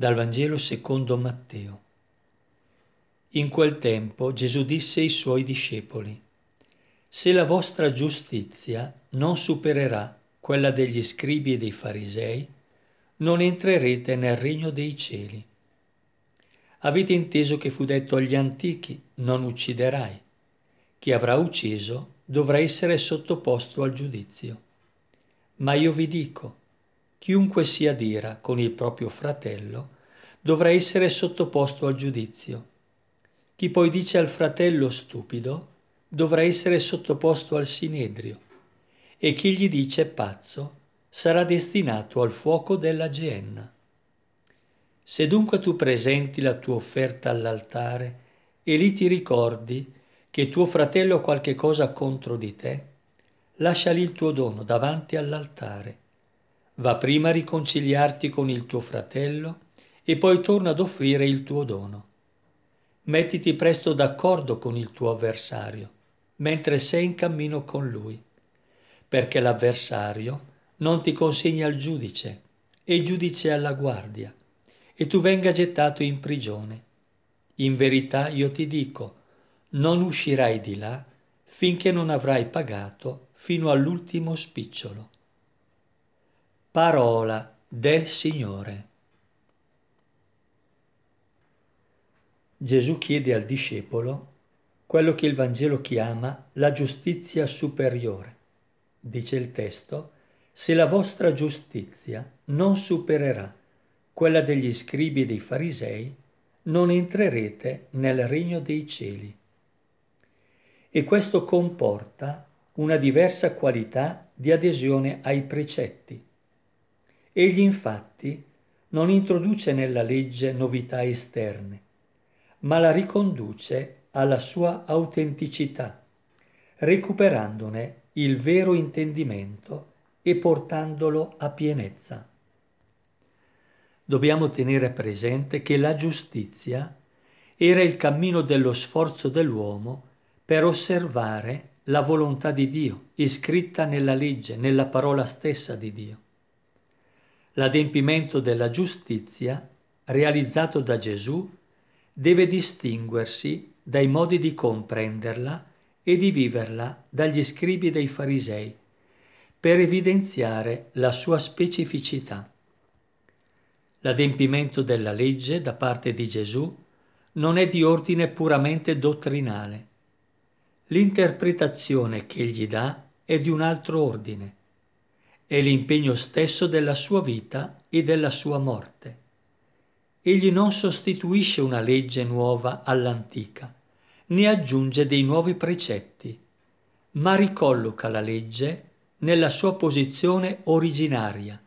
Dal Vangelo secondo Matteo. In quel tempo Gesù disse ai suoi discepoli, Se la vostra giustizia non supererà quella degli scribi e dei farisei, non entrerete nel regno dei cieli. Avete inteso che fu detto agli antichi, non ucciderai. Chi avrà ucciso dovrà essere sottoposto al giudizio. Ma io vi dico, chiunque si adira con il proprio fratello dovrà essere sottoposto al giudizio. Chi poi dice al fratello stupido dovrà essere sottoposto al sinedrio e chi gli dice pazzo sarà destinato al fuoco della geenna. Se dunque tu presenti la tua offerta all'altare e lì ti ricordi che tuo fratello ha qualche cosa contro di te, lascia lì il tuo dono davanti all'altare Va prima a riconciliarti con il tuo fratello e poi torna ad offrire il tuo dono. Mettiti presto d'accordo con il tuo avversario, mentre sei in cammino con lui, perché l'avversario non ti consegna al giudice e il giudice alla guardia, e tu venga gettato in prigione. In verità io ti dico, non uscirai di là finché non avrai pagato fino all'ultimo spicciolo. Parola del Signore. Gesù chiede al discepolo quello che il Vangelo chiama la giustizia superiore. Dice il testo, se la vostra giustizia non supererà quella degli scribi e dei farisei, non entrerete nel regno dei cieli. E questo comporta una diversa qualità di adesione ai precetti Egli infatti non introduce nella legge novità esterne, ma la riconduce alla sua autenticità, recuperandone il vero intendimento e portandolo a pienezza. Dobbiamo tenere presente che la giustizia era il cammino dello sforzo dell'uomo per osservare la volontà di Dio, iscritta nella legge, nella parola stessa di Dio. L'adempimento della giustizia, realizzato da Gesù, deve distinguersi dai modi di comprenderla e di viverla dagli scribi dei farisei, per evidenziare la sua specificità. L'adempimento della legge da parte di Gesù non è di ordine puramente dottrinale. L'interpretazione che egli dà è di un altro ordine è l'impegno stesso della sua vita e della sua morte. Egli non sostituisce una legge nuova all'antica, né aggiunge dei nuovi precetti, ma ricolloca la legge nella sua posizione originaria,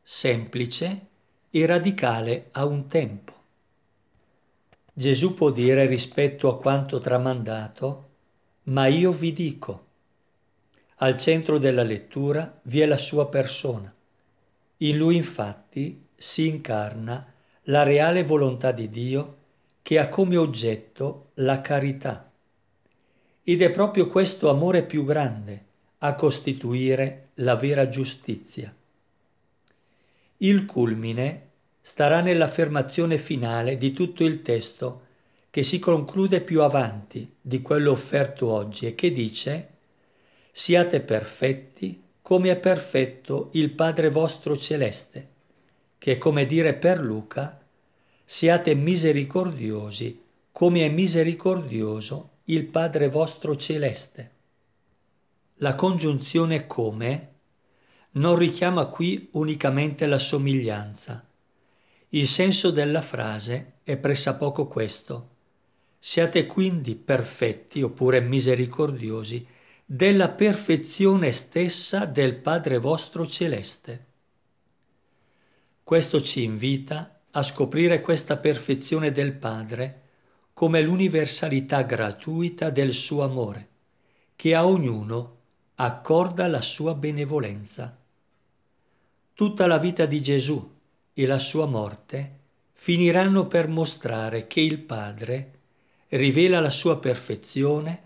semplice e radicale a un tempo. Gesù può dire rispetto a quanto tramandato, ma io vi dico, al centro della lettura vi è la sua persona. In lui infatti si incarna la reale volontà di Dio che ha come oggetto la carità. Ed è proprio questo amore più grande a costituire la vera giustizia. Il culmine starà nell'affermazione finale di tutto il testo che si conclude più avanti di quello offerto oggi e che dice siate perfetti come è perfetto il Padre vostro celeste, che è come dire per Luca, siate misericordiosi come è misericordioso il Padre vostro celeste. La congiunzione come non richiama qui unicamente la somiglianza. Il senso della frase è pressappoco questo. Siate quindi perfetti oppure misericordiosi della perfezione stessa del Padre vostro celeste. Questo ci invita a scoprire questa perfezione del Padre come l'universalità gratuita del suo amore, che a ognuno accorda la sua benevolenza. Tutta la vita di Gesù e la sua morte finiranno per mostrare che il Padre rivela la sua perfezione